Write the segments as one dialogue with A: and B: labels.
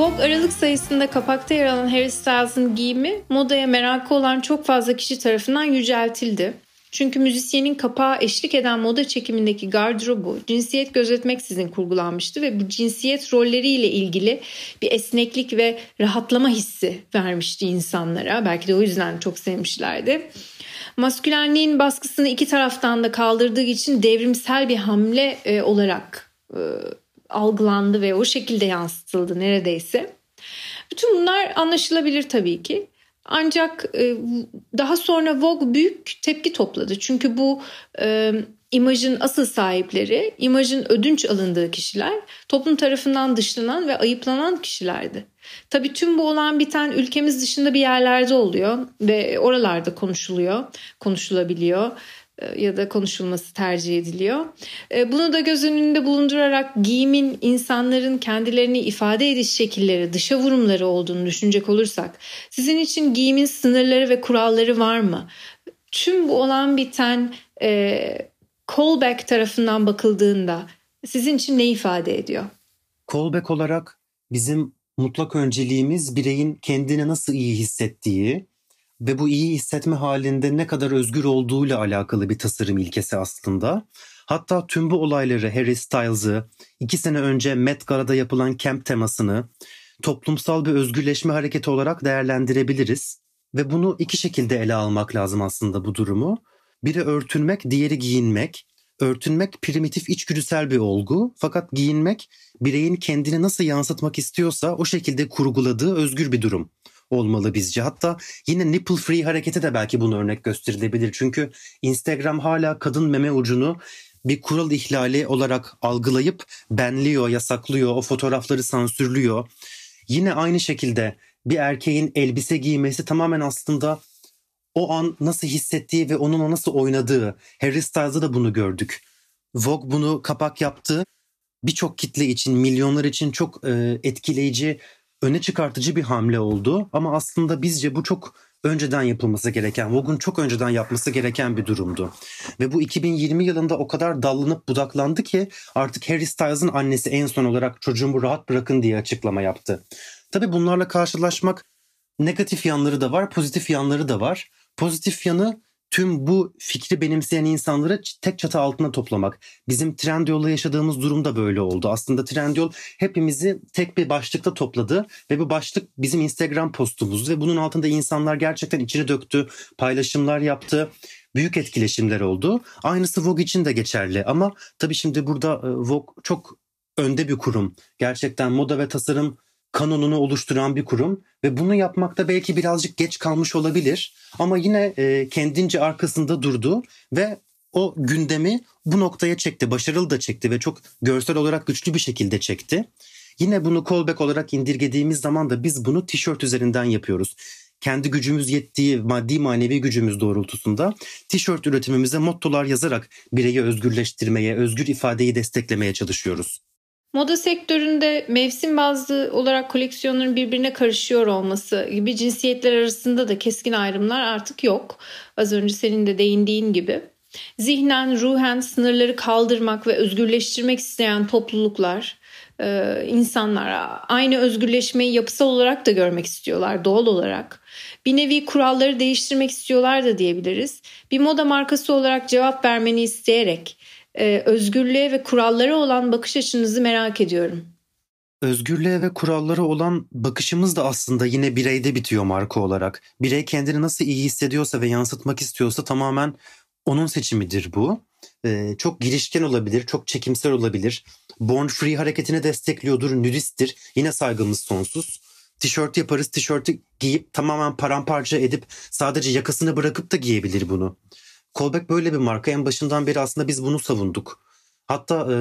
A: Vogue Aralık sayısında kapakta yer alan Harry Styles'ın giyimi modaya merakı olan çok fazla kişi tarafından yüceltildi. Çünkü müzisyenin kapağa eşlik eden moda çekimindeki gardırobu cinsiyet gözetmeksizin kurgulanmıştı ve bu cinsiyet rolleriyle ilgili bir esneklik ve rahatlama hissi vermişti insanlara. Belki de o yüzden çok sevmişlerdi. Maskülenliğin baskısını iki taraftan da kaldırdığı için devrimsel bir hamle e, olarak e, algılandı ve o şekilde yansıtıldı neredeyse. Bütün bunlar anlaşılabilir tabii ki. Ancak e, daha sonra Vogue büyük tepki topladı. Çünkü bu e, imajın asıl sahipleri, imajın ödünç alındığı kişiler toplum tarafından dışlanan ve ayıplanan kişilerdi. Tabii tüm bu olan biten ülkemiz dışında bir yerlerde oluyor ve oralarda konuşuluyor, konuşulabiliyor. E, ya da konuşulması tercih ediliyor. E, bunu da göz önünde bulundurarak giyimin insanların kendilerini ifade ediş şekilleri, dışa vurumları olduğunu düşünecek olursak sizin için giyimin sınırları ve kuralları var mı? Tüm bu olan biten e, callback tarafından bakıldığında sizin için ne ifade ediyor?
B: Callback olarak bizim mutlak önceliğimiz bireyin kendini nasıl iyi hissettiği, ve bu iyi hissetme halinde ne kadar özgür olduğuyla alakalı bir tasarım ilkesi aslında. Hatta tüm bu olayları Harry Styles'ı, iki sene önce Met Gala'da yapılan camp temasını toplumsal bir özgürleşme hareketi olarak değerlendirebiliriz. Ve bunu iki şekilde ele almak lazım aslında bu durumu. Biri örtünmek, diğeri giyinmek. Örtünmek primitif içgüdüsel bir olgu fakat giyinmek bireyin kendini nasıl yansıtmak istiyorsa o şekilde kurguladığı özgür bir durum olmalı bizce. Hatta yine nipple free harekete de belki bunu örnek gösterilebilir. Çünkü Instagram hala kadın meme ucunu bir kural ihlali olarak algılayıp benliyor, yasaklıyor, o fotoğrafları sansürlüyor. Yine aynı şekilde bir erkeğin elbise giymesi tamamen aslında o an nasıl hissettiği ve onunla nasıl oynadığı. Harry Styles'da da bunu gördük. Vogue bunu kapak yaptı. Birçok kitle için, milyonlar için çok e, etkileyici öne çıkartıcı bir hamle oldu ama aslında bizce bu çok önceden yapılması gereken, Vogue'un çok önceden yapması gereken bir durumdu. Ve bu 2020 yılında o kadar dallanıp budaklandı ki artık Harry Styles'ın annesi en son olarak çocuğumu rahat bırakın diye açıklama yaptı. Tabii bunlarla karşılaşmak negatif yanları da var, pozitif yanları da var. Pozitif yanı tüm bu fikri benimseyen insanları tek çatı altına toplamak. Bizim Trendyol'la yaşadığımız durum da böyle oldu. Aslında Trendyol hepimizi tek bir başlıkta topladı ve bu başlık bizim Instagram postumuz ve bunun altında insanlar gerçekten içine döktü, paylaşımlar yaptı. Büyük etkileşimler oldu. Aynısı Vogue için de geçerli ama tabii şimdi burada e, Vogue çok önde bir kurum. Gerçekten moda ve tasarım kanonunu oluşturan bir kurum ve bunu yapmakta belki birazcık geç kalmış olabilir ama yine e, kendince arkasında durdu ve o gündemi bu noktaya çekti. Başarılı da çekti ve çok görsel olarak güçlü bir şekilde çekti. Yine bunu callback olarak indirgediğimiz zaman da biz bunu tişört üzerinden yapıyoruz. Kendi gücümüz yettiği maddi manevi gücümüz doğrultusunda tişört üretimimize mottolar yazarak bireyi özgürleştirmeye, özgür ifadeyi desteklemeye çalışıyoruz.
A: Moda sektöründe mevsim bazlı olarak koleksiyonların birbirine karışıyor olması gibi cinsiyetler arasında da keskin ayrımlar artık yok. Az önce senin de değindiğin gibi. Zihnen, ruhen sınırları kaldırmak ve özgürleştirmek isteyen topluluklar, e, insanlar aynı özgürleşmeyi yapısal olarak da görmek istiyorlar doğal olarak. Bir nevi kuralları değiştirmek istiyorlar da diyebiliriz. Bir moda markası olarak cevap vermeni isteyerek e, özgürlüğe ve kurallara olan bakış açınızı merak ediyorum.
B: Özgürlüğe ve kurallara olan bakışımız da aslında yine bireyde bitiyor marka olarak. Birey kendini nasıl iyi hissediyorsa ve yansıtmak istiyorsa tamamen onun seçimidir bu. Ee, çok girişken olabilir, çok çekimsel olabilir. Born Free hareketini destekliyordur, nudisttir. Yine saygımız sonsuz. Tişört yaparız, tişörtü giyip tamamen paramparça edip sadece yakasını bırakıp da giyebilir bunu. Callback böyle bir marka. En başından beri aslında biz bunu savunduk. Hatta e,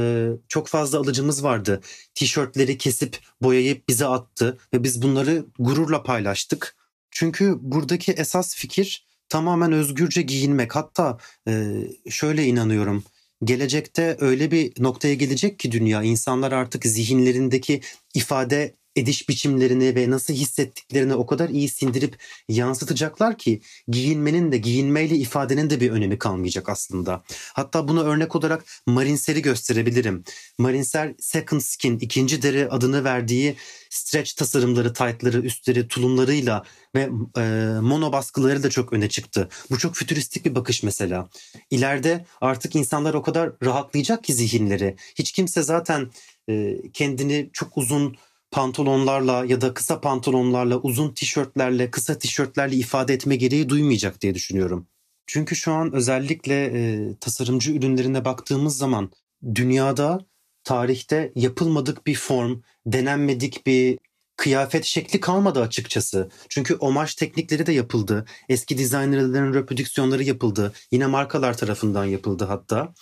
B: çok fazla alıcımız vardı. Tişörtleri kesip boyayıp bize attı ve biz bunları gururla paylaştık. Çünkü buradaki esas fikir tamamen özgürce giyinmek. Hatta e, şöyle inanıyorum. Gelecekte öyle bir noktaya gelecek ki dünya insanlar artık zihinlerindeki ifade ediş biçimlerini ve nasıl hissettiklerini o kadar iyi sindirip yansıtacaklar ki giyinmenin de giyinmeyle ifadenin de bir önemi kalmayacak aslında. Hatta buna örnek olarak Marinser'i gösterebilirim. Marinser Second Skin ikinci deri adını verdiği stretch tasarımları, taytları, üstleri, tulumlarıyla ve e, mono baskıları da çok öne çıktı. Bu çok fütüristik bir bakış mesela. İleride artık insanlar o kadar rahatlayacak ki zihinleri. Hiç kimse zaten e, kendini çok uzun pantolonlarla ya da kısa pantolonlarla, uzun tişörtlerle, kısa tişörtlerle ifade etme gereği duymayacak diye düşünüyorum. Çünkü şu an özellikle e, tasarımcı ürünlerine baktığımız zaman dünyada tarihte yapılmadık bir form, denenmedik bir kıyafet şekli kalmadı açıkçası. Çünkü omaj teknikleri de yapıldı. Eski dizaynerlerin reprodüksiyonları yapıldı. Yine markalar tarafından yapıldı hatta.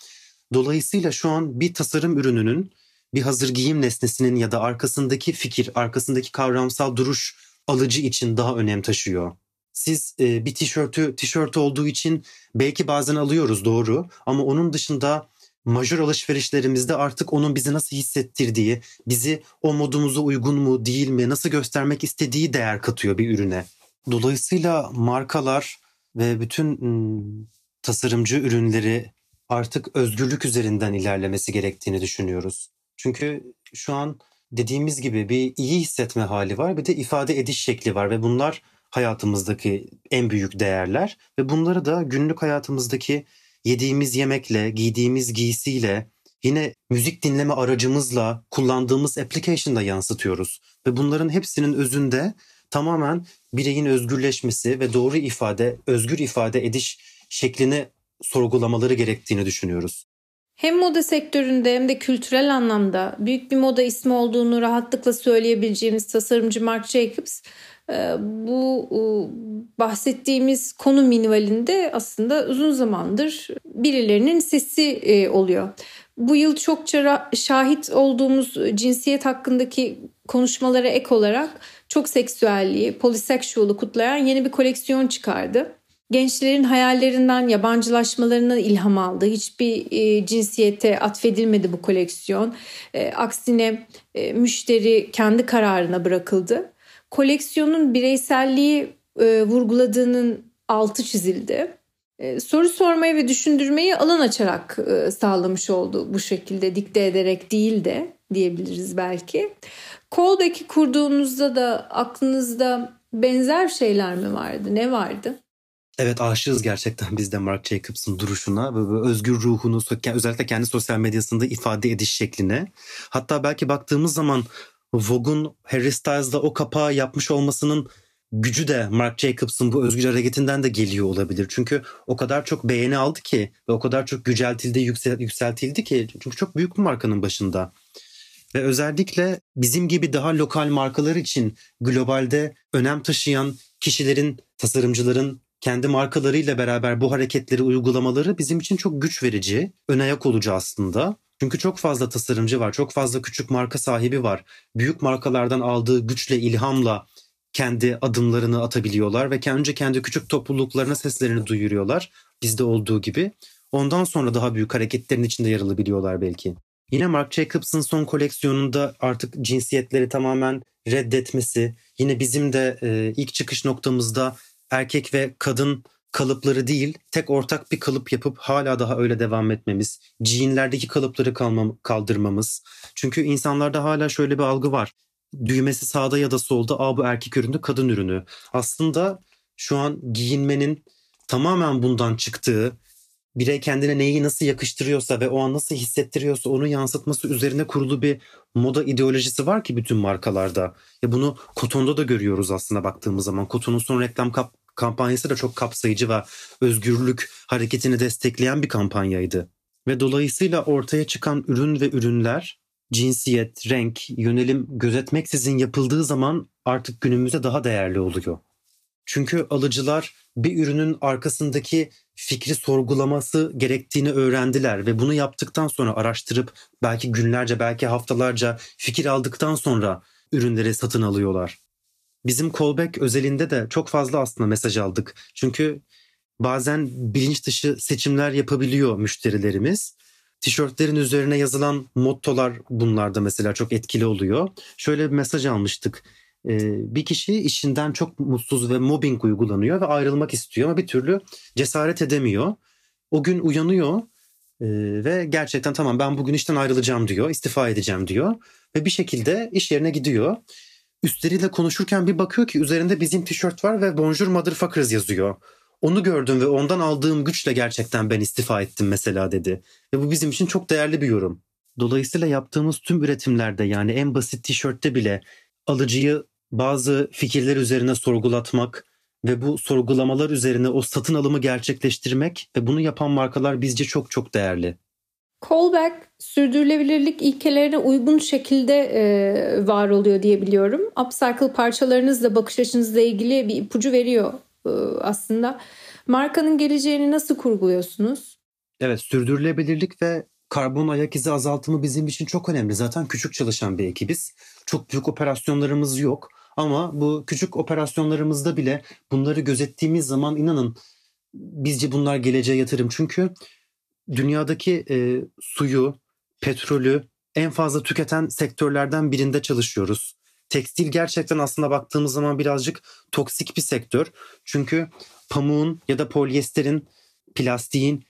B: Dolayısıyla şu an bir tasarım ürününün bir hazır giyim nesnesinin ya da arkasındaki fikir, arkasındaki kavramsal duruş alıcı için daha önem taşıyor. Siz e, bir tişörtü tişört olduğu için belki bazen alıyoruz doğru ama onun dışında majör alışverişlerimizde artık onun bizi nasıl hissettirdiği, bizi o modumuza uygun mu değil mi, nasıl göstermek istediği değer katıyor bir ürüne. Dolayısıyla markalar ve bütün ım, tasarımcı ürünleri artık özgürlük üzerinden ilerlemesi gerektiğini düşünüyoruz. Çünkü şu an dediğimiz gibi bir iyi hissetme hali var bir de ifade ediş şekli var ve bunlar hayatımızdaki en büyük değerler ve bunları da günlük hayatımızdaki yediğimiz yemekle, giydiğimiz giysiyle, yine müzik dinleme aracımızla kullandığımız application'da yansıtıyoruz. Ve bunların hepsinin özünde tamamen bireyin özgürleşmesi ve doğru ifade, özgür ifade ediş şeklini sorgulamaları gerektiğini düşünüyoruz.
A: Hem moda sektöründe hem de kültürel anlamda büyük bir moda ismi olduğunu rahatlıkla söyleyebileceğimiz tasarımcı Marc Jacobs e, bu bahsettiğimiz konu minvalinde aslında uzun zamandır birilerinin sesi e, oluyor. Bu yıl çokça şahit olduğumuz cinsiyet hakkındaki konuşmalara ek olarak çok seksüelliği, poliseksüeli kutlayan yeni bir koleksiyon çıkardı gençlerin hayallerinden, yabancılaşmalarına ilham aldı. Hiçbir e, cinsiyete atfedilmedi bu koleksiyon. E, aksine e, müşteri kendi kararına bırakıldı. Koleksiyonun bireyselliği e, vurguladığının altı çizildi. E, soru sormayı ve düşündürmeyi alan açarak e, sağlamış oldu bu şekilde dikte ederek değil de diyebiliriz belki. Callback'i kurduğunuzda da aklınızda benzer şeyler mi vardı? Ne vardı?
B: Evet aşığız gerçekten biz de Mark Jacobs'ın duruşuna ve özgür ruhunu özellikle kendi sosyal medyasında ifade ediş şekline. Hatta belki baktığımız zaman Vogue'un Harry Styles'da o kapağı yapmış olmasının gücü de Mark Jacobs'ın bu özgür hareketinden de geliyor olabilir. Çünkü o kadar çok beğeni aldı ki ve o kadar çok yüceltildi, yüksel, yükseltildi ki çünkü çok büyük bir markanın başında. Ve özellikle bizim gibi daha lokal markalar için globalde önem taşıyan kişilerin, tasarımcıların kendi markalarıyla beraber bu hareketleri uygulamaları bizim için çok güç verici, ön ayak olucu aslında. Çünkü çok fazla tasarımcı var, çok fazla küçük marka sahibi var. Büyük markalardan aldığı güçle, ilhamla kendi adımlarını atabiliyorlar ve önce kendi küçük topluluklarına seslerini duyuruyorlar. Bizde olduğu gibi. Ondan sonra daha büyük hareketlerin içinde yer alabiliyorlar belki. Yine Marc Jacobs'ın son koleksiyonunda artık cinsiyetleri tamamen reddetmesi, yine bizim de e, ilk çıkış noktamızda erkek ve kadın kalıpları değil tek ortak bir kalıp yapıp hala daha öyle devam etmemiz, jeanlerdeki kalıpları kalmam, kaldırmamız. Çünkü insanlarda hala şöyle bir algı var. Düğmesi sağda ya da solda Aa bu erkek ürünü kadın ürünü. Aslında şu an giyinmenin tamamen bundan çıktığı, birey kendine neyi nasıl yakıştırıyorsa ve o an nasıl hissettiriyorsa onu yansıtması üzerine kurulu bir moda ideolojisi var ki bütün markalarda. Ya bunu Koton'da da görüyoruz aslında baktığımız zaman. Koton'un son reklam kap kampanyası da çok kapsayıcı ve özgürlük hareketini destekleyen bir kampanyaydı. Ve dolayısıyla ortaya çıkan ürün ve ürünler cinsiyet, renk, yönelim gözetmeksizin yapıldığı zaman artık günümüzde daha değerli oluyor. Çünkü alıcılar bir ürünün arkasındaki fikri sorgulaması gerektiğini öğrendiler ve bunu yaptıktan sonra araştırıp belki günlerce belki haftalarca fikir aldıktan sonra ürünleri satın alıyorlar. Bizim callback özelinde de çok fazla aslında mesaj aldık. Çünkü bazen bilinç dışı seçimler yapabiliyor müşterilerimiz. Tişörtlerin üzerine yazılan mottolar bunlarda mesela çok etkili oluyor. Şöyle bir mesaj almıştık. Bir kişi işinden çok mutsuz ve mobbing uygulanıyor ve ayrılmak istiyor ama bir türlü cesaret edemiyor. O gün uyanıyor ve gerçekten tamam ben bugün işten ayrılacağım diyor, istifa edeceğim diyor ve bir şekilde iş yerine gidiyor. Üstleriyle konuşurken bir bakıyor ki üzerinde bizim tişört var ve Bonjour Motherfuckers yazıyor. Onu gördüm ve ondan aldığım güçle gerçekten ben istifa ettim mesela dedi. Ve bu bizim için çok değerli bir yorum. Dolayısıyla yaptığımız tüm üretimlerde yani en basit tişörtte bile alıcıyı bazı fikirler üzerine sorgulatmak ve bu sorgulamalar üzerine o satın alımı gerçekleştirmek ve bunu yapan markalar bizce çok çok değerli.
A: Callback sürdürülebilirlik ilkelerine uygun şekilde e, var oluyor diye biliyorum. Upcycle parçalarınız da bakış açınızla ilgili bir ipucu veriyor e, aslında. Markanın geleceğini nasıl kurguluyorsunuz?
B: Evet sürdürülebilirlik ve karbon ayak izi azaltımı bizim için çok önemli. Zaten küçük çalışan bir ekibiz. Çok büyük operasyonlarımız yok. Ama bu küçük operasyonlarımızda bile bunları gözettiğimiz zaman inanın bizce bunlar geleceğe yatırım. Çünkü dünyadaki e, suyu, petrolü en fazla tüketen sektörlerden birinde çalışıyoruz. Tekstil gerçekten aslında baktığımız zaman birazcık toksik bir sektör. Çünkü pamuğun ya da polyesterin, plastiğin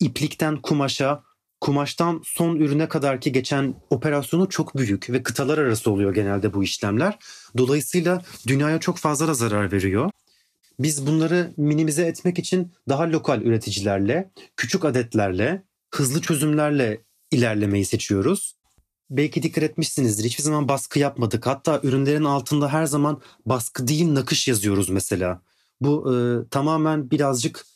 B: iplikten kumaşa, kumaştan son ürüne kadar ki geçen operasyonu çok büyük ve kıtalar arası oluyor genelde bu işlemler. Dolayısıyla dünyaya çok fazla da zarar veriyor. Biz bunları minimize etmek için daha lokal üreticilerle, küçük adetlerle, hızlı çözümlerle ilerlemeyi seçiyoruz. Belki dikkat etmişsinizdir. Hiçbir zaman baskı yapmadık. Hatta ürünlerin altında her zaman baskı değil nakış yazıyoruz mesela. Bu e, tamamen birazcık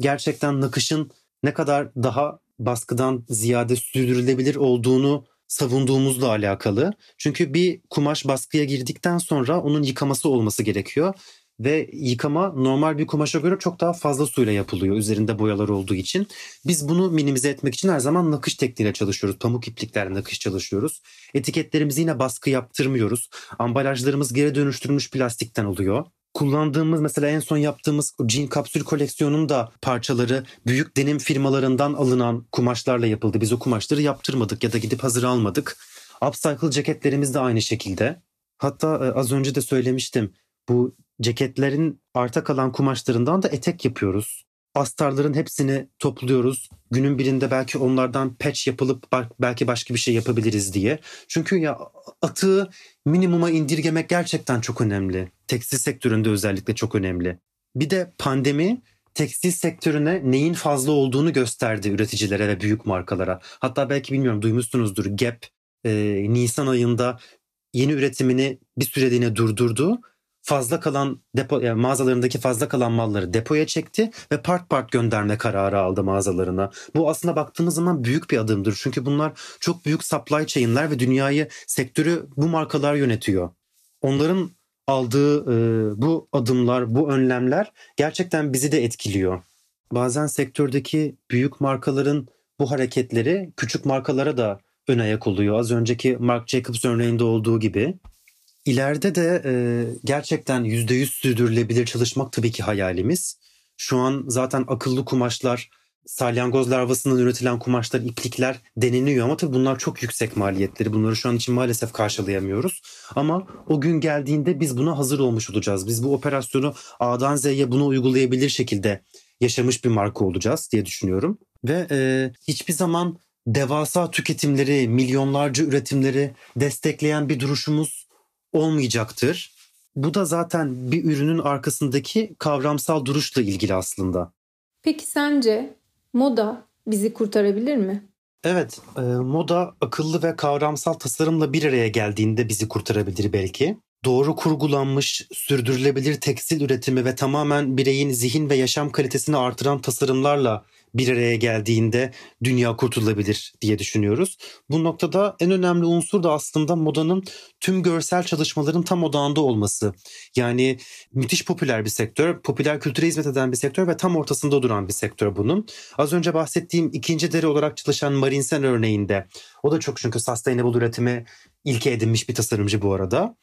B: gerçekten nakışın ne kadar daha baskıdan ziyade sürdürülebilir olduğunu savunduğumuzla alakalı. Çünkü bir kumaş baskıya girdikten sonra onun yıkaması olması gerekiyor ve yıkama normal bir kumaşa göre çok daha fazla suyla yapılıyor üzerinde boyalar olduğu için. Biz bunu minimize etmek için her zaman nakış tekniğiyle çalışıyoruz. Pamuk ipliklerle nakış çalışıyoruz. Etiketlerimizi yine baskı yaptırmıyoruz. Ambalajlarımız geri dönüştürülmüş plastikten oluyor kullandığımız mesela en son yaptığımız jean kapsül koleksiyonun da parçaları büyük denim firmalarından alınan kumaşlarla yapıldı. Biz o kumaşları yaptırmadık ya da gidip hazır almadık. Upcycle ceketlerimiz de aynı şekilde. Hatta e, az önce de söylemiştim. Bu ceketlerin arta kalan kumaşlarından da etek yapıyoruz. Astarların hepsini topluyoruz. Günün birinde belki onlardan patch yapılıp belki başka bir şey yapabiliriz diye. Çünkü ya atığı minimuma indirgemek gerçekten çok önemli. Tekstil sektöründe özellikle çok önemli. Bir de pandemi tekstil sektörüne neyin fazla olduğunu gösterdi üreticilere ve büyük markalara. Hatta belki bilmiyorum duymuşsunuzdur Gap e, Nisan ayında yeni üretimini bir süreliğine durdurdu fazla kalan depo yani mağazalarındaki fazla kalan malları depoya çekti ve part part gönderme kararı aldı mağazalarına. Bu aslında baktığımız zaman büyük bir adımdır. Çünkü bunlar çok büyük supply chain'ler ve dünyayı sektörü bu markalar yönetiyor. Onların aldığı e, bu adımlar, bu önlemler gerçekten bizi de etkiliyor. Bazen sektördeki büyük markaların bu hareketleri küçük markalara da ön ayak oluyor. Az önceki Marc Jacobs örneğinde olduğu gibi. İleride de e, gerçekten %100 sürdürülebilir çalışmak tabii ki hayalimiz. Şu an zaten akıllı kumaşlar, salyangoz larvasından üretilen kumaşlar, iplikler deneniyor ama tabii bunlar çok yüksek maliyetleri. Bunları şu an için maalesef karşılayamıyoruz. Ama o gün geldiğinde biz buna hazır olmuş olacağız. Biz bu operasyonu A'dan Z'ye bunu uygulayabilir şekilde yaşamış bir marka olacağız diye düşünüyorum. Ve e, hiçbir zaman devasa tüketimleri, milyonlarca üretimleri destekleyen bir duruşumuz olmayacaktır. Bu da zaten bir ürünün arkasındaki kavramsal duruşla ilgili aslında.
A: Peki sence moda bizi kurtarabilir mi?
B: Evet, e, moda akıllı ve kavramsal tasarımla bir araya geldiğinde bizi kurtarabilir belki. Doğru kurgulanmış, sürdürülebilir tekstil üretimi ve tamamen bireyin zihin ve yaşam kalitesini artıran tasarımlarla bir araya geldiğinde dünya kurtulabilir diye düşünüyoruz. Bu noktada en önemli unsur da aslında modanın tüm görsel çalışmaların tam odağında olması. Yani müthiş popüler bir sektör, popüler kültüre hizmet eden bir sektör ve tam ortasında duran bir sektör bunun. Az önce bahsettiğim ikinci deri olarak çalışan Marinsen örneğinde o da çok çünkü sustainable üretimi ilke edinmiş bir tasarımcı bu arada.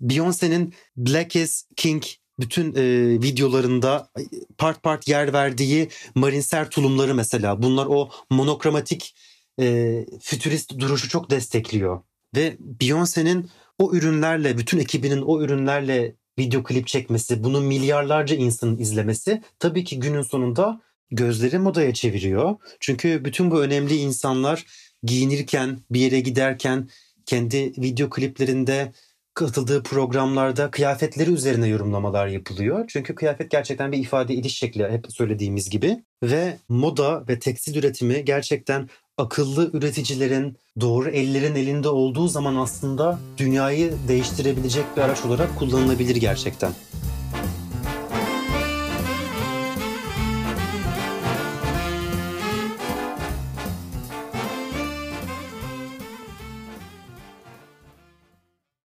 B: Beyoncé'nin Black is King bütün e, videolarında part part yer verdiği marinser tulumları mesela bunlar o monokramatik e, fütürist duruşu çok destekliyor. Ve Beyoncé'nin o ürünlerle, bütün ekibinin o ürünlerle video klip çekmesi, bunu milyarlarca insanın izlemesi tabii ki günün sonunda gözleri modaya çeviriyor. Çünkü bütün bu önemli insanlar giyinirken, bir yere giderken kendi video kliplerinde katıldığı programlarda kıyafetleri üzerine yorumlamalar yapılıyor. Çünkü kıyafet gerçekten bir ifade ediş şekli hep söylediğimiz gibi. Ve moda ve tekstil üretimi gerçekten akıllı üreticilerin, doğru ellerin elinde olduğu zaman aslında dünyayı değiştirebilecek bir araç olarak kullanılabilir gerçekten.